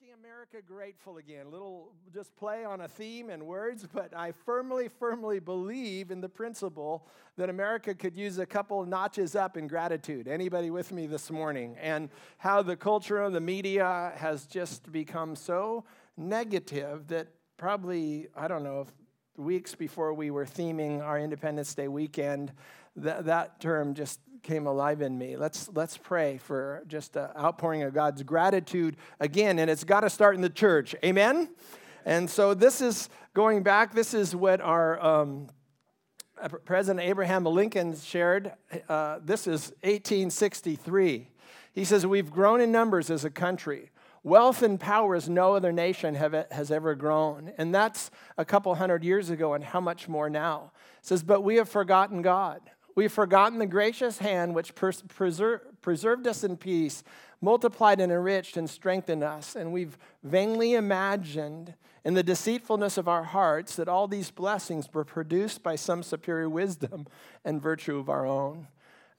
making America grateful again. A little just play on a theme and words, but I firmly, firmly believe in the principle that America could use a couple notches up in gratitude. Anybody with me this morning? And how the culture of the media has just become so negative that probably, I don't know, weeks before we were theming our Independence Day weekend, that, that term just came alive in me. Let's, let's pray for just an outpouring of God's gratitude again, and it's got to start in the church. Amen? And so this is going back, this is what our um, President Abraham Lincoln shared. Uh, this is 1863. He says, We've grown in numbers as a country. Wealth and power as no other nation have, has ever grown. And that's a couple hundred years ago, and how much more now? It says, But we have forgotten God. We've forgotten the gracious hand which pers- preser- preserved us in peace, multiplied and enriched and strengthened us. And we've vainly imagined in the deceitfulness of our hearts that all these blessings were produced by some superior wisdom and virtue of our own.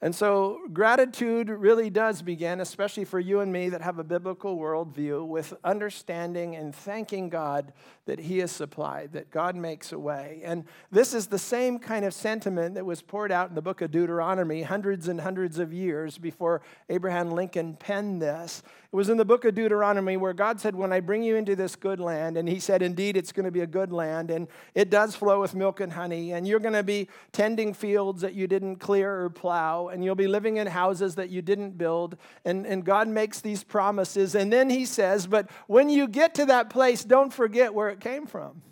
And so, gratitude really does begin, especially for you and me that have a biblical worldview, with understanding and thanking God that He has supplied, that God makes a way. And this is the same kind of sentiment that was poured out in the book of Deuteronomy hundreds and hundreds of years before Abraham Lincoln penned this. It was in the book of Deuteronomy where God said, When I bring you into this good land, and He said, Indeed, it's going to be a good land, and it does flow with milk and honey, and you're going to be tending fields that you didn't clear or plow, and you'll be living in houses that you didn't build. And, and God makes these promises. And then He says, But when you get to that place, don't forget where it came from.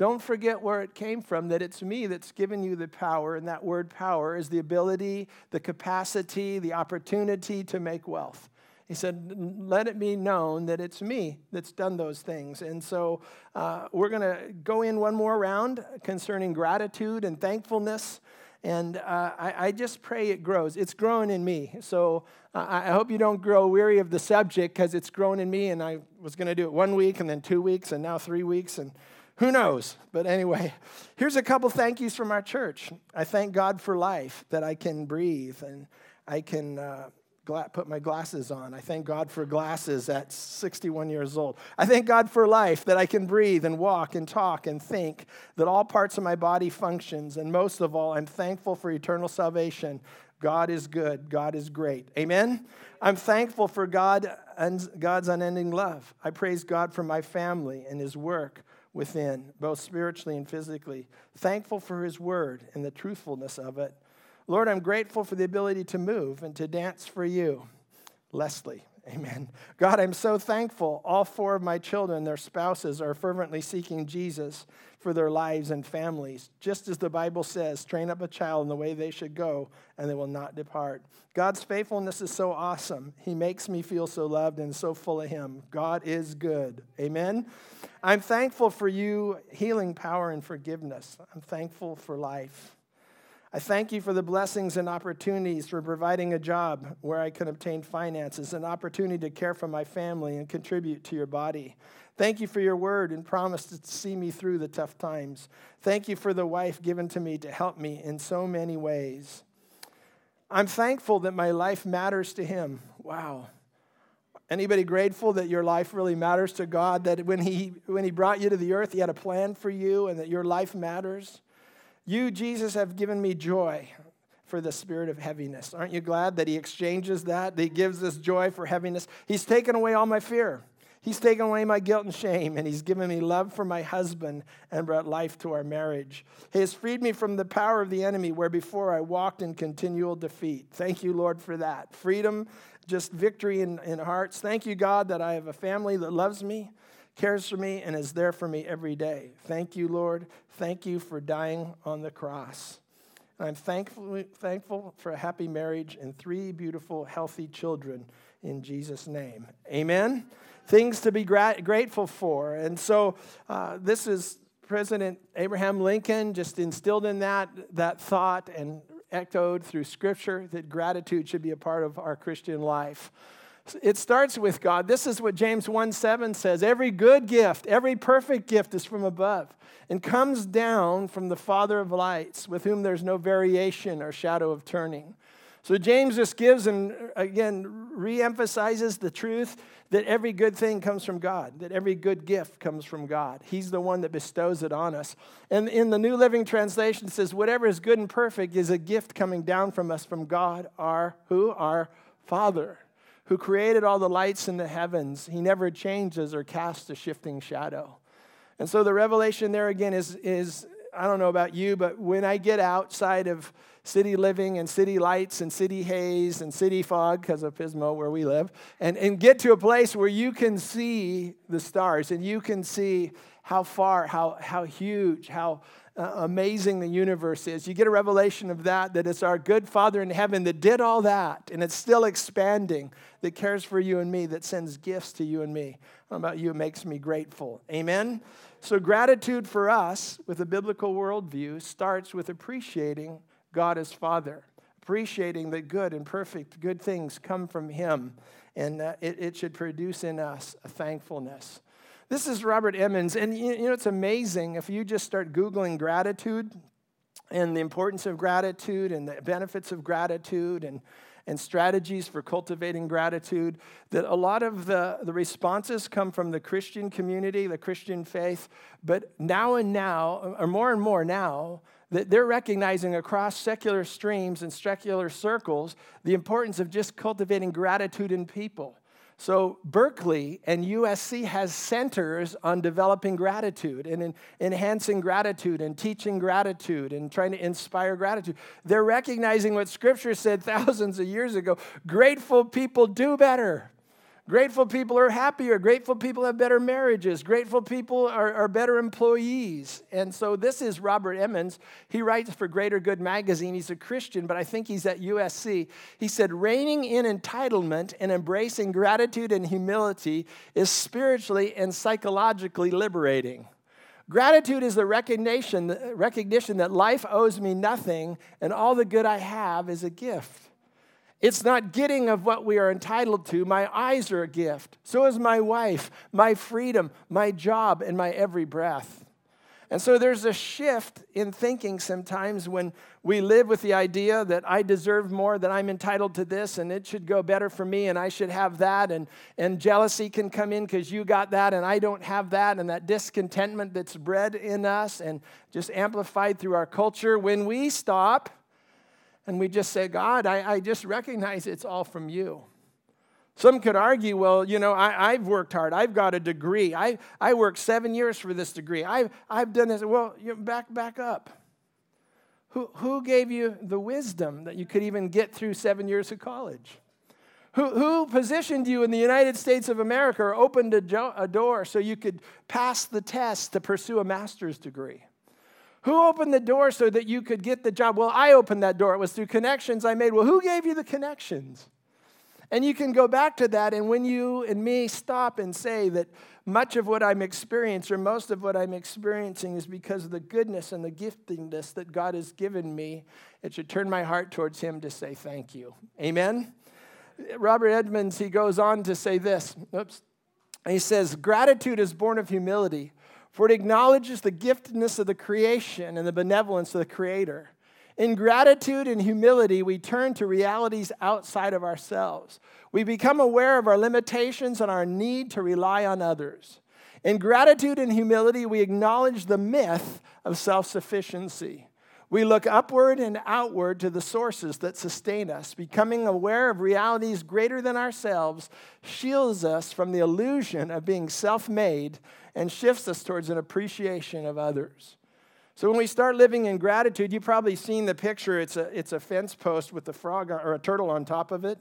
Don't forget where it came from, that it's me that's given you the power, and that word power is the ability, the capacity, the opportunity to make wealth. He said, Let it be known that it's me that's done those things. And so uh, we're going to go in one more round concerning gratitude and thankfulness. And uh, I, I, just pray it grows. It's growing in me. So uh, I hope you don't grow weary of the subject because it's grown in me. And I was going to do it one week and then two weeks and now three weeks. And who knows? But anyway, here's a couple thank yous from our church. I thank God for life, that I can breathe and I can uh, put my glasses on. I thank God for glasses at 61 years old. I thank God for life, that I can breathe and walk and talk and think, that all parts of my body functions. And most of all, I'm thankful for eternal salvation. God is good. God is great. Amen? I'm thankful for God and God's unending love. I praise God for my family and his work within, both spiritually and physically. Thankful for his word and the truthfulness of it. Lord, I'm grateful for the ability to move and to dance for you. Leslie, amen. God, I'm so thankful. All four of my children, their spouses, are fervently seeking Jesus for their lives and families. Just as the Bible says, train up a child in the way they should go, and they will not depart. God's faithfulness is so awesome. He makes me feel so loved and so full of Him. God is good. Amen. I'm thankful for you healing power and forgiveness. I'm thankful for life. I thank you for the blessings and opportunities for providing a job where I can obtain finances, an opportunity to care for my family and contribute to your body. Thank you for your word and promise to see me through the tough times. Thank you for the wife given to me to help me in so many ways. I'm thankful that my life matters to him. Wow. Anybody grateful that your life really matters to God? That when he, when he brought you to the earth, He had a plan for you and that your life matters? You, Jesus, have given me joy for the spirit of heaviness. Aren't you glad that He exchanges that? That He gives us joy for heaviness. He's taken away all my fear. He's taken away my guilt and shame, and He's given me love for my husband and brought life to our marriage. He has freed me from the power of the enemy, where before I walked in continual defeat. Thank you, Lord, for that. Freedom, just victory in, in hearts. Thank you, God, that I have a family that loves me cares for me, and is there for me every day. Thank you, Lord. Thank you for dying on the cross. And I'm thankful, thankful for a happy marriage and three beautiful, healthy children in Jesus' name. Amen. Things to be gra- grateful for. And so uh, this is President Abraham Lincoln just instilled in that, that thought and echoed through Scripture that gratitude should be a part of our Christian life. It starts with God. This is what James 1 7 says Every good gift, every perfect gift is from above and comes down from the Father of lights, with whom there's no variation or shadow of turning. So James just gives and again reemphasizes the truth that every good thing comes from God, that every good gift comes from God. He's the one that bestows it on us. And in the New Living Translation it says whatever is good and perfect is a gift coming down from us from God, our who? Our Father, who created all the lights in the heavens. He never changes or casts a shifting shadow. And so the revelation there again is is I don't know about you, but when I get outside of city living and city lights and city haze and city fog because of Pismo where we live, and, and get to a place where you can see the stars and you can see how far, how, how huge, how uh, amazing the universe is. You get a revelation of that, that it's our good Father in heaven that did all that, and it's still expanding, that cares for you and me, that sends gifts to you and me. How about you? It makes me grateful. Amen? So, gratitude for us with a biblical worldview starts with appreciating God as Father, appreciating that good and perfect, good things come from Him, and uh, it, it should produce in us a thankfulness. This is Robert Emmons, and you know, it's amazing if you just start Googling gratitude and the importance of gratitude and the benefits of gratitude and and strategies for cultivating gratitude, that a lot of the, the responses come from the Christian community, the Christian faith, but now and now, or more and more now, that they're recognizing across secular streams and secular circles the importance of just cultivating gratitude in people. So Berkeley and USC has centers on developing gratitude and in enhancing gratitude and teaching gratitude and trying to inspire gratitude. They're recognizing what scripture said thousands of years ago, grateful people do better. Grateful people are happier. Grateful people have better marriages. Grateful people are, are, better employees. And so this is Robert Emmons. He writes for Greater Good magazine. He's a Christian, but I think he's at USC. He said, Reining in entitlement and embracing gratitude and humility is spiritually and psychologically liberating. Gratitude is the recognition, recognition that life owes me nothing and all the good I have is a gift. It's not getting of what we are entitled to. My eyes are a gift. So is my wife, my freedom, my job, and my every breath. And so there's a shift in thinking sometimes when we live with the idea that I deserve more, that I'm entitled to this, and it should go better for me, and I should have that. And, and jealousy can come in because you got that, and I don't have that. And that discontentment that's bred in us and just amplified through our culture. When we stop and we just say, God, I, I just recognize it's all from you. Some could argue, well, you know, I, have worked hard. I've got a degree. I, I worked seven years for this degree. I've, I've done this. Well, you back, back up. Who, who gave you the wisdom that you could even get through seven years of college? Who, who positioned you in the United States of America or opened a, jo- a door so you could pass the test to pursue a master's degree? Who opened the door so that you could get the job? Well, I opened that door. It was through connections I made. Well, who gave you the connections? And you can go back to that, and when you and me stop and say that much of what I'm experiencing, or most of what I'm experiencing, is because of the goodness and the giftingness that God has given me, it should turn my heart towards Him to say thank you. Amen? Robert Edmonds, he goes on to say this. Oops. He says, Gratitude is born of humility for it acknowledges the giftedness of the creation and the benevolence of the Creator. In gratitude and humility, we turn to realities outside of ourselves. We become aware of our limitations and our need to rely on others. In gratitude and humility, we acknowledge the myth of self sufficiency. We look upward and outward to the sources that sustain us. Becoming aware of realities greater than ourselves shields us from the illusion of being self made and shifts us towards an appreciation of others. So when we start living in gratitude, you've probably seen the picture. It's a, it's a fence post with a frog or a turtle on top of it.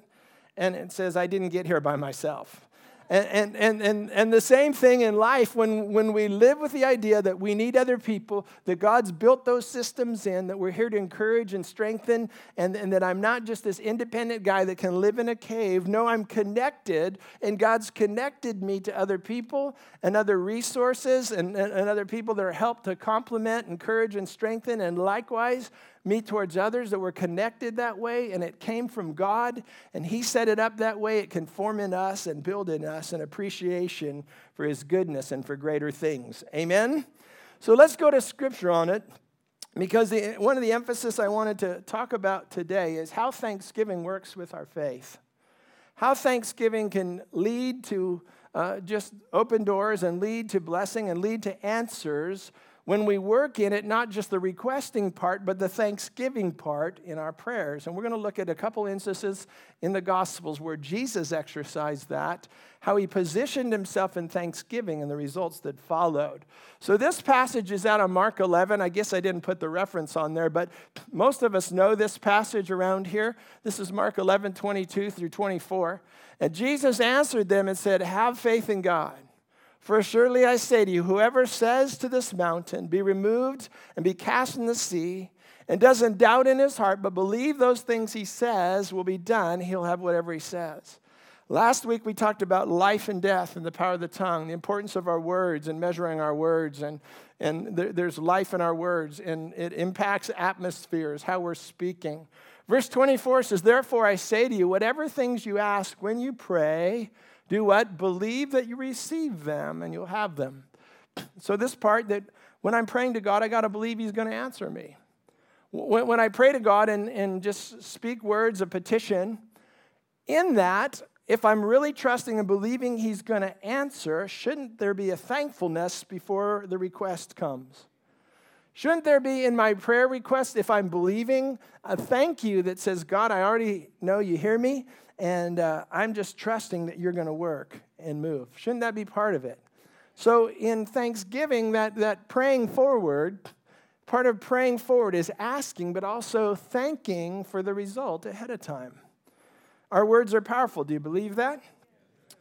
And it says, I didn't get here by myself. And, and, and, and the same thing in life when, when we live with the idea that we need other people, that God's built those systems in, that we're here to encourage and strengthen, and, and that I'm not just this independent guy that can live in a cave. No, I'm connected, and God's connected me to other people and other resources and, and, and other people that are helped to complement, encourage, and strengthen. And likewise, me towards others, that we're connected that way, and it came from God, and He set it up that way. It can form in us and build in us an appreciation for His goodness and for greater things. Amen? So let's go to Scripture on it. because the, one of the emphasis I wanted to talk about today is how Thanksgiving works with our faith. How Thanksgiving can lead to uh, just open doors and lead to blessing and lead to answers when we work in it, not just the requesting part, but the thanksgiving part in our prayers. And we're going to look at a couple instances in the Gospels where Jesus exercised that, how he positioned himself in thanksgiving and the results that followed. So this passage is out of Mark 11. I guess I didn't put the reference on there, but most of us know this passage around here. This is Mark 11, 22 through 24. And Jesus answered them and said, Have faith in God. For surely I say to you, whoever says to this mountain, Be removed and be cast in the sea, and doesn't doubt in his heart, but believe those things he says will be done, he'll have whatever he says. Last week we talked about life and death and the power of the tongue, the importance of our words and measuring our words, and, and there, there's life in our words, and it impacts atmospheres, how we're speaking. Verse 24 says, Therefore I say to you, whatever things you ask when you pray, do what? Believe that you receive them and you'll have them. So, this part that when I'm praying to God, I got to believe He's going to answer me. When, when I pray to God and, and just speak words of petition, in that, if I'm really trusting and believing He's going to answer, shouldn't there be a thankfulness before the request comes? Shouldn't there be in my prayer request, if I'm believing, a thank you that says, God, I already know you hear me, and uh, I'm just trusting that you're going to work and move. Shouldn't that be part of it? So in Thanksgiving, that, that praying forward, part of praying forward is asking, but also thanking for the result ahead of time. Our words are powerful. Do you believe that?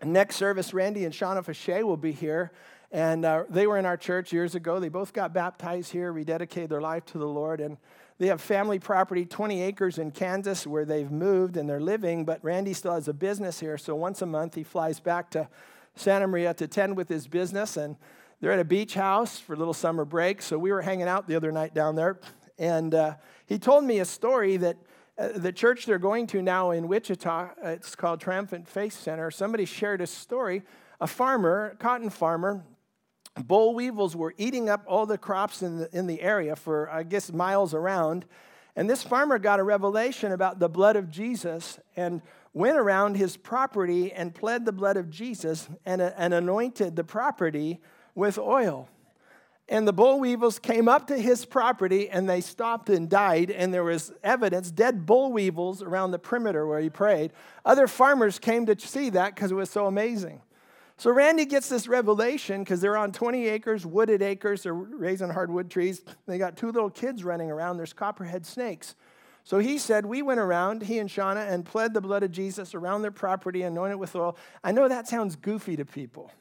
Next service, Randy and Shauna Fache will be here. And uh, they were in our church years ago. They both got baptized here, rededicated their life to the Lord. And they have family property, 20 acres in Kansas, where they've moved and they're living, but Randy still has a business here. So once a month, he flies back to Santa Maria to tend with his business. And they're at a beach house for a little summer break. So we were hanging out the other night down there. And uh, he told me a story that uh, the church they're going to now in Wichita, it's called Triumphant Faith Center. Somebody shared a story. A farmer, cotton farmer, boll weevils were eating up all the crops in the, in the area for, I guess, miles around. And this farmer got a revelation about the blood of Jesus and went around his property and pled the blood of Jesus and, and anointed the property with oil. And the boll weevils came up to his property and they stopped and died. And there was evidence, dead boll weevils around the perimeter where he prayed. Other farmers came to see that because it was so amazing. So Randy gets this revelation because they're on 20 acres, wooded acres. They're raising hardwood trees. They got two little kids running around. There's copperhead snakes. So he said, We went around, he and Shauna, and pled the blood of Jesus around their property, anointed with oil. I know that sounds goofy to people.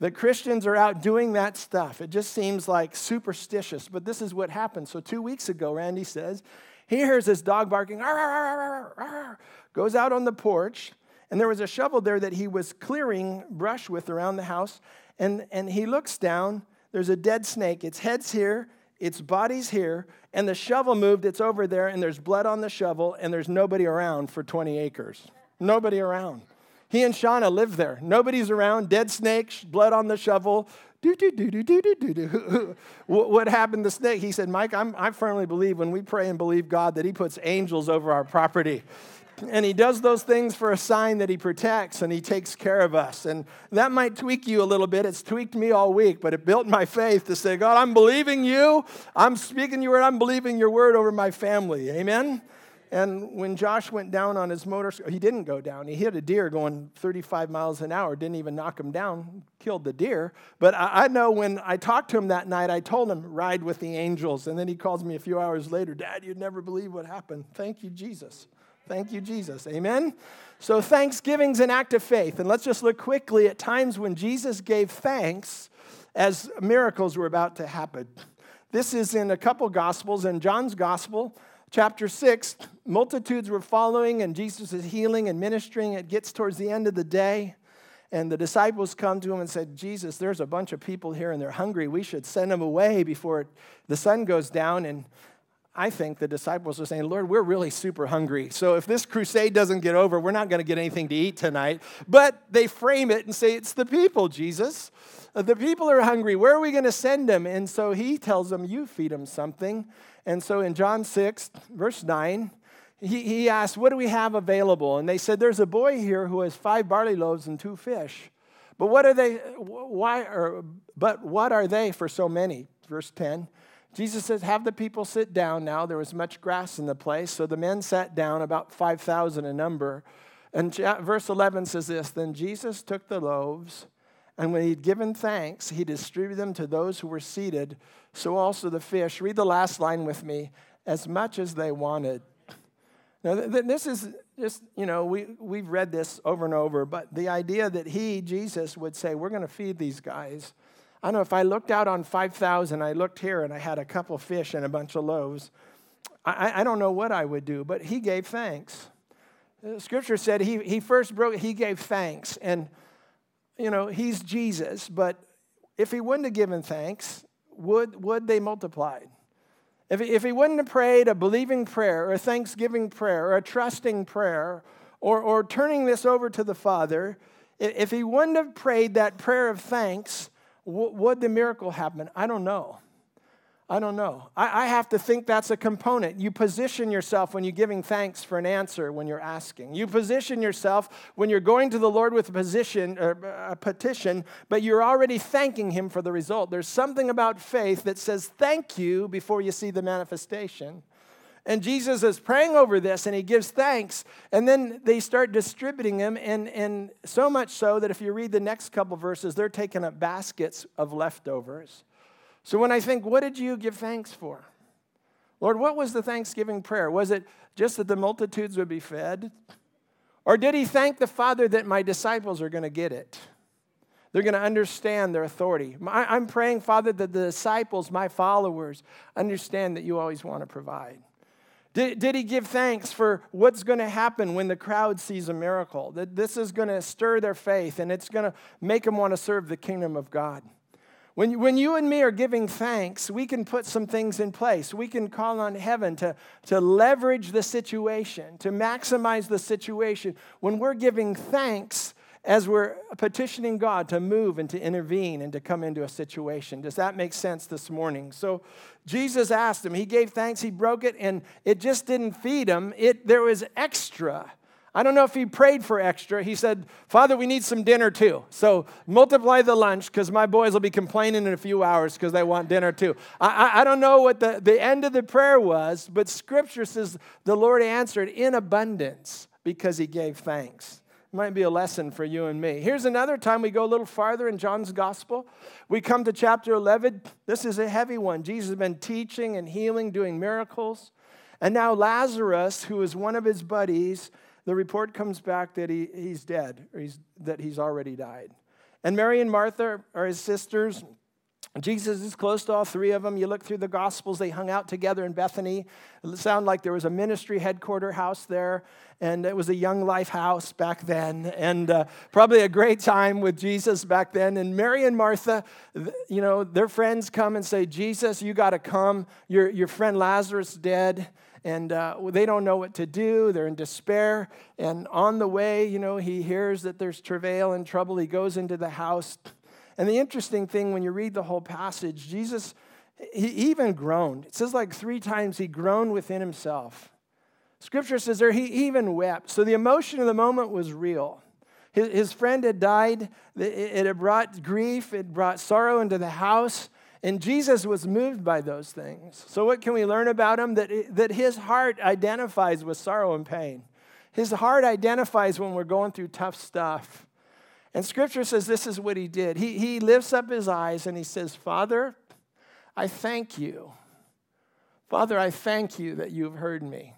The Christians are out doing that stuff. It just seems like superstitious, but this is what happened. So two weeks ago, Randy says, he hears this dog barking, arr, arr, arr, goes out on the porch, and there was a shovel there that he was clearing brush with around the house. And, and he looks down. There's a dead snake. Its head's here, its body's here, and the shovel moved. It's over there, and there's blood on the shovel, and there's nobody around for 20 acres. Nobody around. He and Shauna live there. Nobody's around. Dead snake, blood on the shovel. Do, do, do, do, do, do, do, what happened to the snake? He said, Mike, I'm, I firmly believe when we pray and believe God that He puts angels over our property. And he does those things for a sign that he protects and he takes care of us. And that might tweak you a little bit. It's tweaked me all week, but it built my faith to say, God, I'm believing you. I'm speaking your word. I'm believing your word over my family. Amen? And when Josh went down on his motorcycle, he didn't go down. He hit a deer going 35 miles an hour, didn't even knock him down, killed the deer. But I, I, know when I talked to him that night, I told him, ride with the angels. And then he calls me a few hours later, Dad, you'd never believe what happened. Thank you, Jesus. Thank you, Jesus. Amen? So, thanksgiving's an act of faith. And let's just look quickly at times when Jesus gave thanks as miracles were about to happen. This is in a couple gospels. In John's gospel, chapter 6, multitudes were following, and Jesus is healing and ministering. It gets towards the end of the day. And the disciples come to him and said, Jesus, there's a bunch of people here and they're hungry. We should send them away before the sun goes down. And I think the disciples are saying, Lord, we're really super hungry. So if this crusade doesn't get over, we're not going to get anything to eat tonight. But they frame it and say, It's the people, Jesus. Uh, the people are hungry. Where are we going to send them? And so he tells them, You feed them something. And so in John 6, verse 9, he, he asked, What do we have available? And they said, There's a boy here who has five barley loaves and two fish. But what are they? Why? Or, but what are they for so many? Verse 10. Jesus says, Have the people sit down now. There was much grass in the place. So the men sat down, about 5,000 in number. And verse 11 says this Then Jesus took the loaves, and when he'd given thanks, he distributed them to those who were seated. So also the fish. Read the last line with me as much as they wanted. Now, this is just, you know, we, we've read this over and over, but the idea that he, Jesus, would say, We're going to feed these guys. I don't know if I looked out on 5,000, I looked here and I had a couple fish and a bunch of loaves. I, I don't know what I would do, but he gave thanks. Uh, scripture said he, he first broke, he gave thanks. And, you know, he's Jesus, but if he wouldn't have given thanks, would, would they multiplied? If if he wouldn't have prayed a believing prayer or a thanksgiving prayer or a trusting prayer or, or turning this over to the Father, if he wouldn't have prayed that prayer of thanks, would the miracle happen? I don't know. I don't know. I, I, have to think that's a component. You position yourself when you're giving thanks for an answer when you're asking. You position yourself when you're going to the Lord with a position or a petition, but you're already thanking Him for the result. There's something about faith that says thank you before you see the manifestation. And Jesus is praying over this and he gives thanks. And then they start distributing them. And, and so much so that if you read the next couple verses, they're taking up baskets of leftovers. So when I think, what did you give thanks for? Lord, what was the thanksgiving prayer? Was it just that the multitudes would be fed? Or did he thank the Father that my disciples are going to get it? They're going to understand their authority. I'm praying, Father, that the disciples, my followers, understand that you always want to provide. Did, did he give thanks for what's going to happen when the crowd sees a miracle? That this is going to stir their faith and it's going to make them want to serve the kingdom of God. When, when you and me are giving thanks, we can put some things in place. We can call on heaven to, to leverage the situation, to maximize the situation. When we're giving thanks, as we're petitioning God to move and to intervene and to come into a situation. Does that make sense this morning? So Jesus asked him, he gave thanks, he broke it, and it just didn't feed him. It, there was extra. I don't know if he prayed for extra. He said, Father, we need some dinner too. So multiply the lunch because my boys will be complaining in a few hours because they want dinner too. I, I, I, don't know what the, the end of the prayer was, but scripture says the Lord answered in abundance because he gave thanks. Might be a lesson for you and me. Here's another time we go a little farther in John's gospel. We come to chapter 11. This is a heavy one. Jesus has been teaching and healing, doing miracles. And now Lazarus, who is one of his buddies, the report comes back that he, he's dead, or he's, that he's already died. And Mary and Martha are his sisters. Jesus is close to all three of them. You look through the Gospels, they hung out together in Bethany. It sounded like there was a ministry headquarter house there, and it was a young life house back then, and uh, probably a great time with Jesus back then. And Mary and Martha, you know, their friends come and say, Jesus, you got to come. Your, your friend Lazarus dead and uh, they don't know what to do. They're in despair. And on the way, you know, he hears that there's travail and trouble. He goes into the house. And the interesting thing when you read the whole passage, Jesus, he even groaned. It says like three times he groaned within himself. Scripture says there he even wept. So the emotion of the moment was real. His, friend had died. It, it had brought grief, it brought sorrow into the house. And Jesus was moved by those things. So, what can we learn about him? That, that his heart identifies with sorrow and pain. His heart identifies when we're going through tough stuff. And scripture says this is what he did. He, he lifts up his eyes and he says, Father, I thank you. Father, I thank you that you've heard me.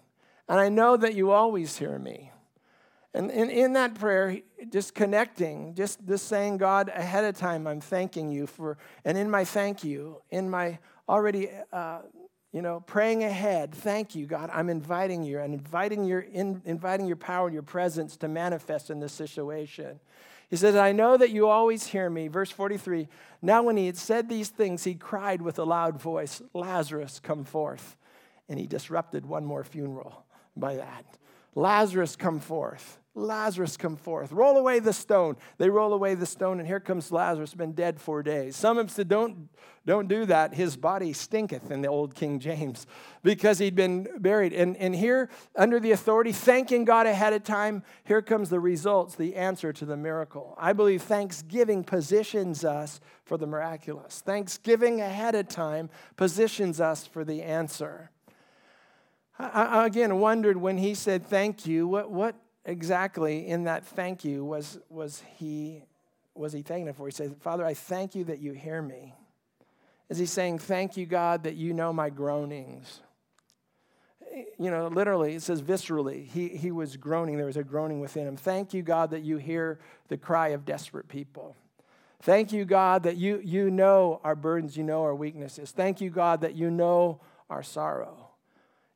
And I know that you always hear me. And in, in that prayer, just connecting, just, just saying, God, ahead of time, I'm thanking you for, and in my thank you, in my already, uh, you know, praying ahead, thank you, God, I'm inviting you and inviting your, in, inviting your power and your presence to manifest in this situation. He says, I know that you always hear me. Verse 43 Now, when he had said these things, he cried with a loud voice, Lazarus, come forth. And he disrupted one more funeral by that. Lazarus, come forth. Lazarus, come forth. Roll away the stone. They roll away the stone, and here comes Lazarus, been dead four days. Some have said, don't, don't do that. His body stinketh in the old King James because he'd been buried. And, and here, under the authority, thanking God ahead of time, here comes the results, the answer to the miracle. I believe thanksgiving positions us for the miraculous. Thanksgiving ahead of time positions us for the answer. I, I again wondered when he said thank you, what, what exactly in that thank you was, was he was he thanking him for? He said, Father, I thank you that you hear me. Is he saying, Thank you, God, that you know my groanings? You know, literally, it says viscerally. He, he was groaning. There was a groaning within him. Thank you, God, that you hear the cry of desperate people. Thank you, God, that you, you know our burdens, you know our weaknesses. Thank you, God, that you know our sorrow.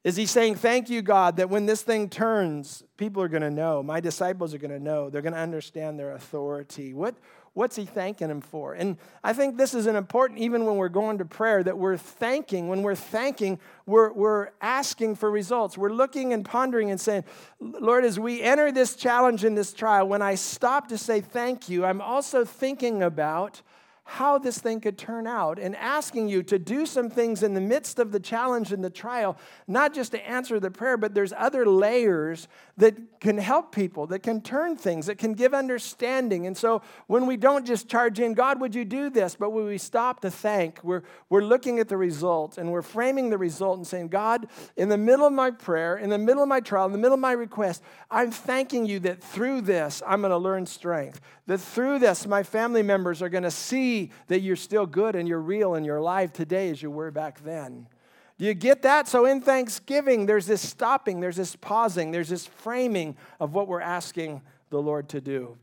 Is he saying, Thank you, God, that when this thing turns, people are going to know. My disciples are going to know. They're going to understand their authority. What, what's he thanking him for? And I think this is an important, even when we're going to prayer, that we're thanking. When we're thanking, we're, we're asking for results. We're looking and pondering and saying, Lord, as we enter this challenge in this trial, when I stop to say thank you, I'm also thinking about how this thing could turn out and asking you to do some things in the midst of the challenge and the trial, not just to answer the prayer, but there's other layers that can help people, that can turn things, that can give understanding. And so when we don't just charge in, God, would you do this? But when we stop to thank, we're, we're looking at the result and we're framing the result and saying, God, in the middle of my prayer, in the middle of my trial, in the middle of my request, I'm thanking you that through this, I'm going to learn strength. That through this, my family members are going to see that you're still good and you're real and you're alive today as you were back then. Do you get that? So in Thanksgiving, there's this stopping, there's this pausing, there's this framing of what we're asking the Lord to do.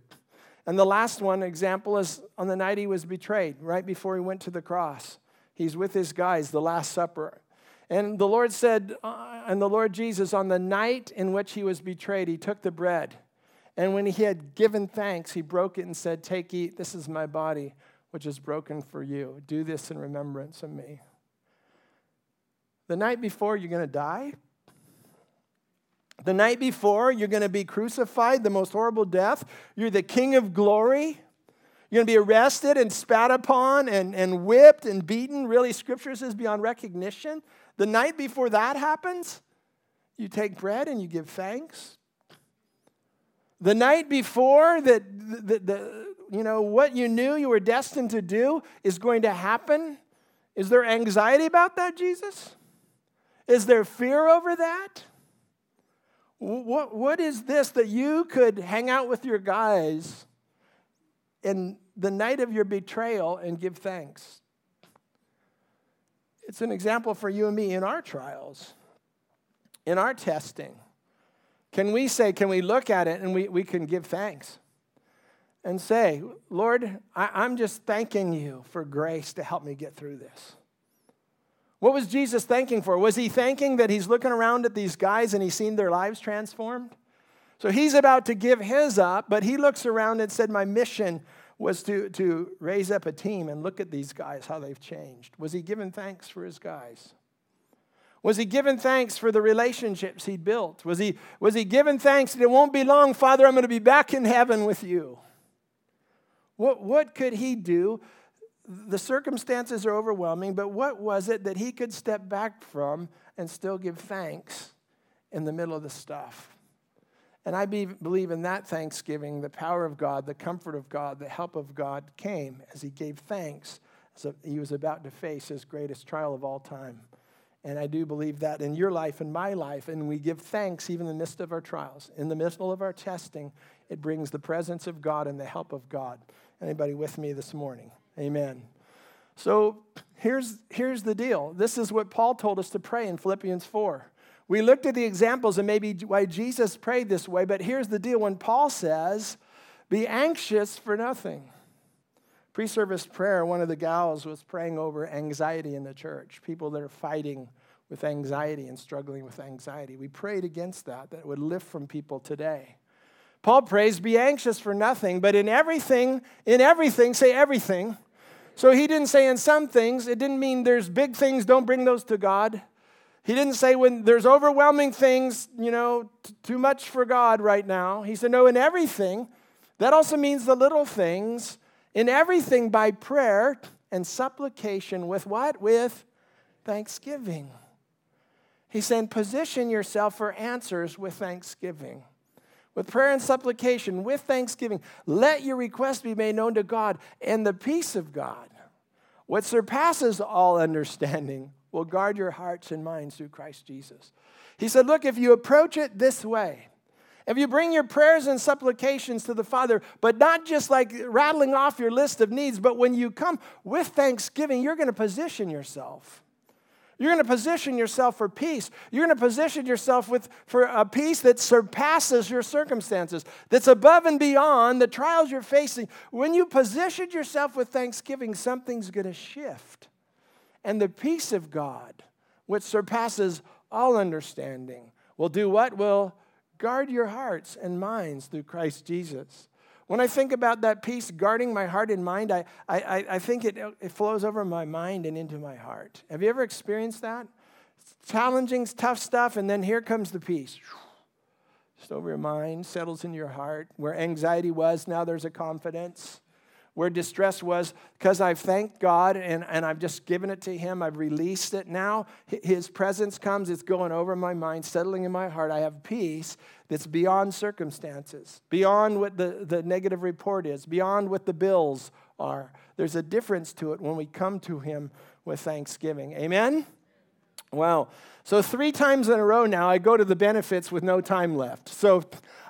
And the last one example is on the night he was betrayed, right before he went to the cross. He's with his guys, the Last Supper. And the Lord said, uh, and the Lord Jesus, on the night in which he was betrayed, he took the bread. And when he had given thanks, he broke it and said, Take, eat, this is my body, which is broken for you. Do this in remembrance of me. The night before you're going to die, the night before you're going to be crucified, the most horrible death, you're the king of glory. You're going to be arrested and spat upon and, and whipped and beaten. Really, scripture says beyond recognition. The night before that happens, you take bread and you give thanks. The night before that the, the, you know, what you knew you were destined to do is going to happen? Is there anxiety about that, Jesus? Is there fear over that? What, what is this that you could hang out with your guys in the night of your betrayal and give thanks? It's an example for you and me in our trials, in our testing. Can we say, can we look at it and we, we can give thanks? And say, Lord, I, am just thanking you for grace to help me get through this. What was Jesus thanking for? Was he thanking that he's looking around at these guys and he's seen their lives transformed? So he's about to give his up, but he looks around and said, My mission was to, to raise up a team and look at these guys, how they've changed. Was he giving thanks for his guys? Was he giving thanks for the relationships he'd built? Was he, was he giving thanks that it won't be long, Father, I'm going to be back in heaven with you? What, what could he do? The circumstances are overwhelming, but what was it that he could step back from and still give thanks in the middle of the stuff? And I be, believe in that thanksgiving, the power of God, the comfort of God, the help of God came as he gave thanks as he was about to face his greatest trial of all time. And I do believe that in your life and my life, and we give thanks even in the midst of our trials, in the middle of our testing, it brings the presence of God and the help of God. Anybody with me this morning? Amen. So here's, here's the deal. This is what Paul told us to pray in Philippians 4. We looked at the examples and maybe why Jesus prayed this way, but here's the deal. When Paul says, be anxious for nothing. Pre service prayer, one of the gals was praying over anxiety in the church, people that are fighting with anxiety and struggling with anxiety. We prayed against that, that would lift from people today. Paul prays, be anxious for nothing, but in everything, in everything, say everything. So he didn't say in some things, it didn't mean there's big things, don't bring those to God. He didn't say when there's overwhelming things, you know, t- too much for God right now. He said, no, in everything. That also means the little things. In everything by prayer and supplication with what? With thanksgiving. He's saying, position yourself for answers with thanksgiving. With prayer and supplication, with thanksgiving, let your request be made known to God, and the peace of God, what surpasses all understanding, will guard your hearts and minds through Christ Jesus. He said, Look, if you approach it this way, if you bring your prayers and supplications to the Father, but not just like rattling off your list of needs, but when you come with thanksgiving, you're going to position yourself. You're going to position yourself for peace. You're going to position yourself with, for a peace that surpasses your circumstances, that's above and beyond the trials you're facing. When you position yourself with thanksgiving, something's going to shift. And the peace of God, which surpasses all understanding, will do what? Will guard your hearts and minds through Christ Jesus. When I think about that peace guarding my heart and mind, I, I, I think it, it flows over my mind and into my heart. Have you ever experienced that? challenging, tough stuff, and then here comes the peace. Just over your mind, settles in your heart. Where anxiety was, now there's a confidence where distress was because I've thanked God and, and I've just given it to Him. I've released it. Now His presence comes, it's going over my mind, settling in my heart. I have peace that's beyond circumstances, beyond what the, the negative report is, beyond what the bills are. There's a difference to it when we come to Him with thanksgiving. Amen? Wow. So, three times in a row now, I go to the benefits with no time left. So,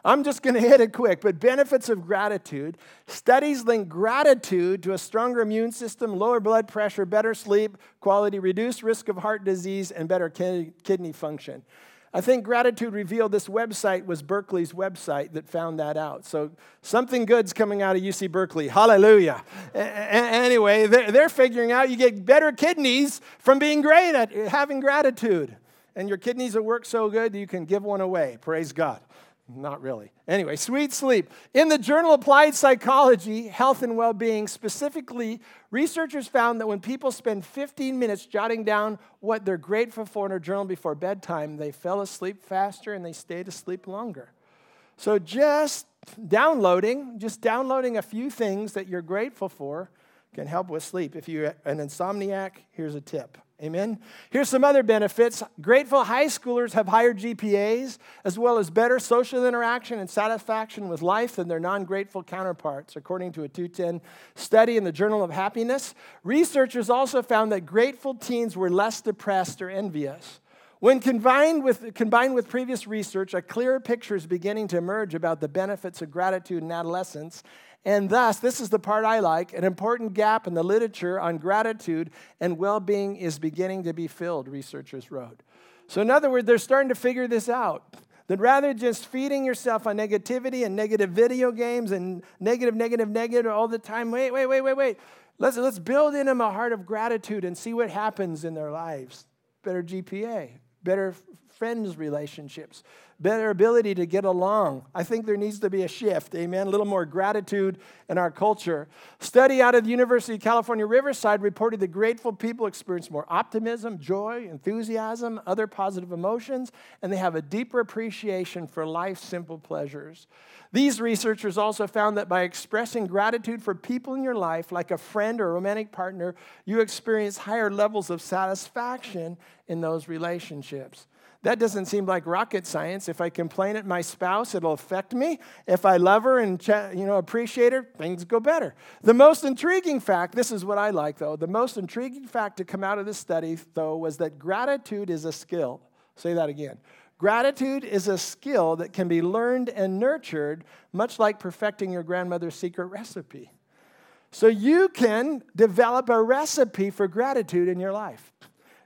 I'm just going to hit it quick, but benefits of gratitude. Studies link gratitude to a stronger immune system, lower blood pressure, better sleep quality, reduced risk of heart disease, and better kidney function. I think Gratitude Revealed, this website was Berkeley's website that found that out. So something good's coming out of UC Berkeley. Hallelujah. A- anyway, they're, they're figuring out you get better kidneys from being great at having gratitude. And your kidneys will work so good you can give one away. Praise God. Not really. Anyway, sweet sleep. In the journal Applied Psychology, Health and Well-being, specifically, researchers found that when people spend 15 minutes jotting down what they're grateful for in a journal before bedtime, they fell asleep faster and they stayed asleep longer. So just downloading, just downloading a few things that you're grateful for can help with sleep. If you're an insomniac, here's a tip. Amen. Here's some other benefits. Grateful high schoolers have higher GPAs, as well as better social interaction and satisfaction with life than their non grateful counterparts, according to a 210 study in the Journal of Happiness. Researchers also found that grateful teens were less depressed or envious. When combined with, combined with previous research, a clearer picture is beginning to emerge about the benefits of gratitude in adolescence and thus, this is the part I like an important gap in the literature on gratitude and well being is beginning to be filled, researchers wrote. So, in other words, they're starting to figure this out. That rather just feeding yourself on negativity and negative video games and negative, negative, negative all the time, wait, wait, wait, wait, wait. Let's, let's build in them a heart of gratitude and see what happens in their lives. Better GPA, better friends relationships, better ability to get along. I think there needs to be a shift, amen, a little more gratitude in our culture. Study out of the University of California, Riverside reported that grateful people experience more optimism, joy, enthusiasm, other positive emotions, and they have a deeper appreciation for life's simple pleasures. These researchers also found that by expressing gratitude for people in your life, like a friend or a romantic partner, you experience higher levels of satisfaction in those relationships. That doesn't seem like rocket science. If I complain at my spouse, it'll affect me. If I love her and you know appreciate her, things go better. The most intriguing fact, this is what I like though, the most intriguing fact to come out of this study though was that gratitude is a skill. Say that again. Gratitude is a skill that can be learned and nurtured, much like perfecting your grandmother's secret recipe. So you can develop a recipe for gratitude in your life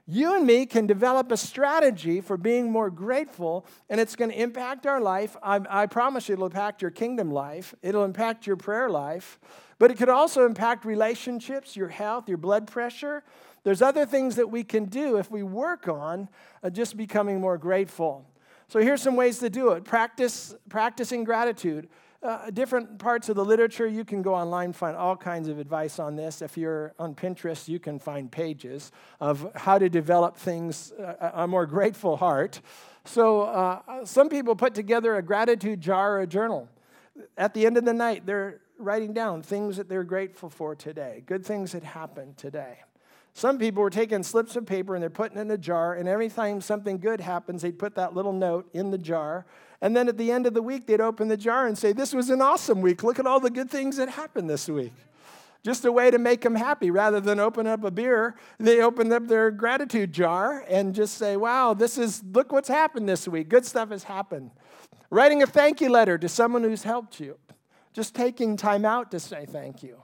you and me can develop a strategy for being more grateful, and it's going to impact our life. I, I, promise you, it'll impact your kingdom life, it'll impact your prayer life, but it could also impact relationships, your health, your blood pressure. There's other things that we can do if we work on uh, just becoming more grateful. So here's some ways to do it. Practice practicing gratitude. Uh, different parts of the literature. You can go online, find all kinds of advice on this. If you're on Pinterest, you can find pages of how to develop things, uh, a more grateful heart. So, uh, some people put together a gratitude jar or a journal. At the end of the night, they're writing down things that they're grateful for today, good things that happened today. Some people were taking slips of paper and they're putting it in a jar, and every time something good happens, they'd put that little note in the jar. And then at the end of the week, they'd open the jar and say, This was an awesome week. Look at all the good things that happened this week. Just a way to make them happy. Rather than open up a beer, they open up their gratitude jar and just say, Wow, this is, look what's happened this week. Good stuff has happened. Writing a thank you letter to someone who's helped you. Just taking time out to say thank you.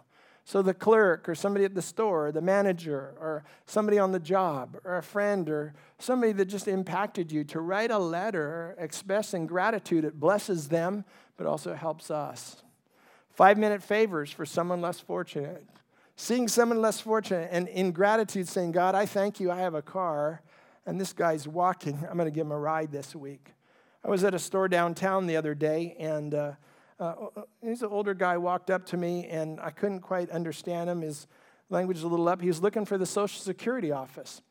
So the clerk or somebody at the store, or the manager, or somebody on the job, or a friend, or somebody that just impacted you, to write a letter expressing gratitude, it blesses them, but also helps us. Five minute favors for someone less fortunate. Seeing someone less fortunate and in gratitude saying, God, I thank you, I have a car, and this guy's walking. I'm going to give him a ride this week. I was at a store downtown the other day, and uh, uh, he's an older guy, walked up to me, and I couldn't quite understand him. His language was a little up. He was looking for the Social Security office.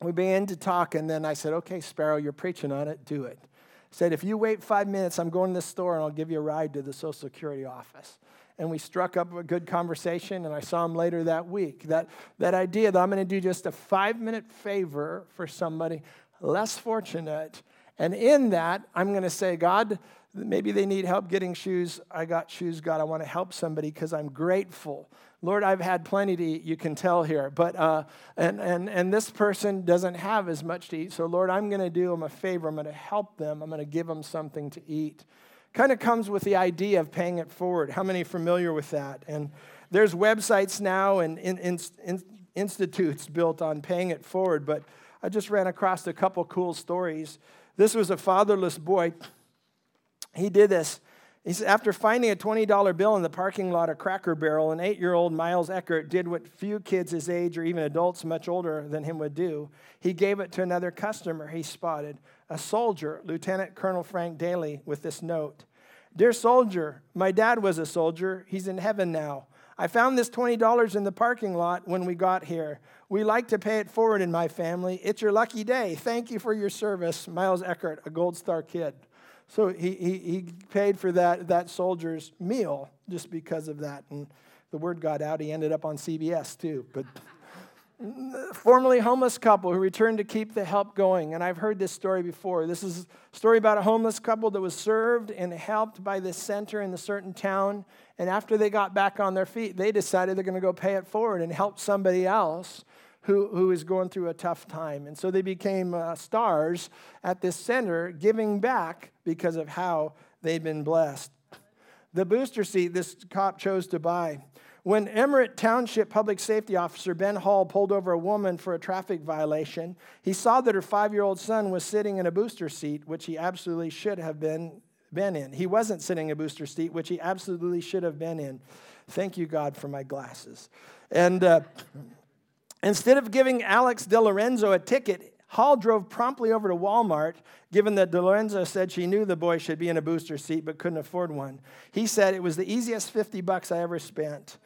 We began to talk, and then I said, Okay, Sparrow, you're preaching on it, do it. said, If you wait five minutes, I'm going to the store and I'll give you a ride to the Social Security office. And we struck up a good conversation, and I saw him later that week. That, that idea that I'm going to do just a five minute favor for somebody less fortunate. And in that, I'm going to say, God, Maybe they need help getting shoes. I got shoes, God. I want to help somebody because I'm grateful. Lord, I've had plenty to eat, you can tell here. But, uh, and, and, and this person doesn't have as much to eat. So, Lord, I'm going to do them a favor. I'm going to help them. I'm going to give them something to eat. Kind of comes with the idea of paying it forward. How many familiar with that? And there's websites now and in, in, in, institutes built on paying it forward. But I just ran across a couple cool stories. This was a fatherless boy he did this. He said, after finding a $20 bill in the parking lot of Cracker Barrel, an eight year old Miles Eckert did what few kids his age or even adults much older than him would do. He gave it to another customer he spotted, a soldier, Lieutenant Colonel Frank Daly, with this note Dear soldier, my dad was a soldier. He's in heaven now. I found this $20 in the parking lot when we got here. We like to pay it forward in my family. It's your lucky day. Thank you for your service, Miles Eckert, a Gold Star kid. So he, he, he paid for that, that soldier's meal just because of that. And the word got out. He ended up on CBS too. But formerly homeless couple who returned to keep the help going. And I've heard this story before. This is a story about a homeless couple that was served and helped by this center in a certain town. And after they got back on their feet, they decided they're going to go pay it forward and help somebody else who, who is going through a tough time. And so they became uh, stars at this center, giving back because of how they'd been blessed. The booster seat this cop chose to buy. When Everett Township Public Safety Officer Ben Hall pulled over a woman for a traffic violation, he saw that her five year old son was sitting in a booster seat, which he absolutely should have been, been in. He wasn't sitting in a booster seat, which he absolutely should have been in. Thank you, God, for my glasses. And uh, Instead of giving Alex DeLorenzo a ticket, Hall drove promptly over to Walmart, given that DeLorenzo said she knew the boy should be in a booster seat but couldn't afford one. He said it was the easiest 50 bucks I ever spent.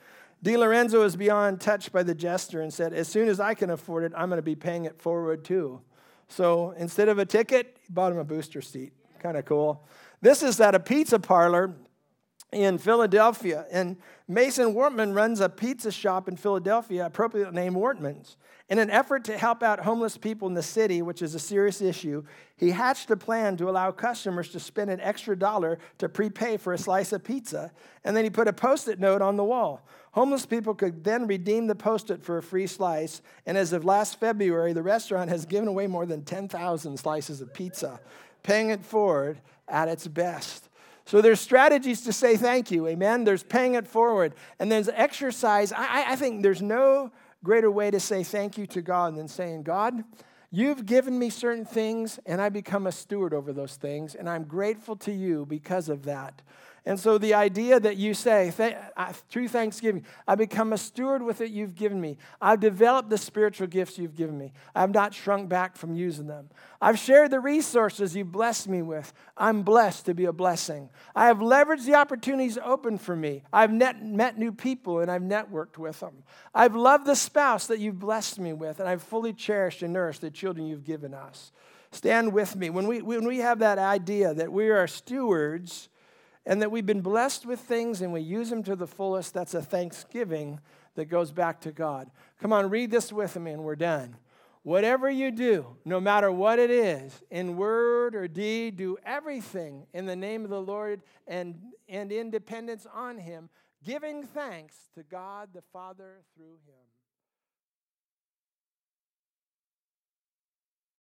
DeLorenzo was beyond touched by the gesture and said, As soon as I can afford it, I'm going to be paying it forward too. So instead of a ticket, he bought him a booster seat. Kind of cool. This is at a pizza parlor in Philadelphia. And Mason Wartman runs a pizza shop in Philadelphia, appropriately named Wortman's. In an effort to help out homeless people in the city, which is a serious issue, he hatched a plan to allow customers to spend an extra dollar to prepay for a slice of pizza. And then he put a post it note on the wall. Homeless people could then redeem the post it for a free slice. And as of last February, the restaurant has given away more than 10,000 slices of pizza, paying it forward at its best. So there's strategies to say thank you, amen? There's paying it forward. And there's exercise. I, I think there's no greater way to say thank you to God than saying, God, you've given me certain things, and I become a steward over those things, and I'm grateful to you because of that. And so the idea that you say, through thanksgiving, I become a steward with it you've given me. I've developed the spiritual gifts you've given me. I've not shrunk back from using them. I've shared the resources you've blessed me with. I'm blessed to be a blessing. I have leveraged the opportunities open for me. I've net, met new people and I've networked with them. I've loved the spouse that you've blessed me with, and I've fully cherished and nourished the children you've given us. Stand with me. When we, when we have that idea that we are stewards, and that we've been blessed with things and we use them to the fullest. That's a thanksgiving that goes back to God. Come on, read this with me and we're done. Whatever you do, no matter what it is, in word or deed, do everything in the name of the Lord and, and in dependence on Him, giving thanks to God the Father through Him.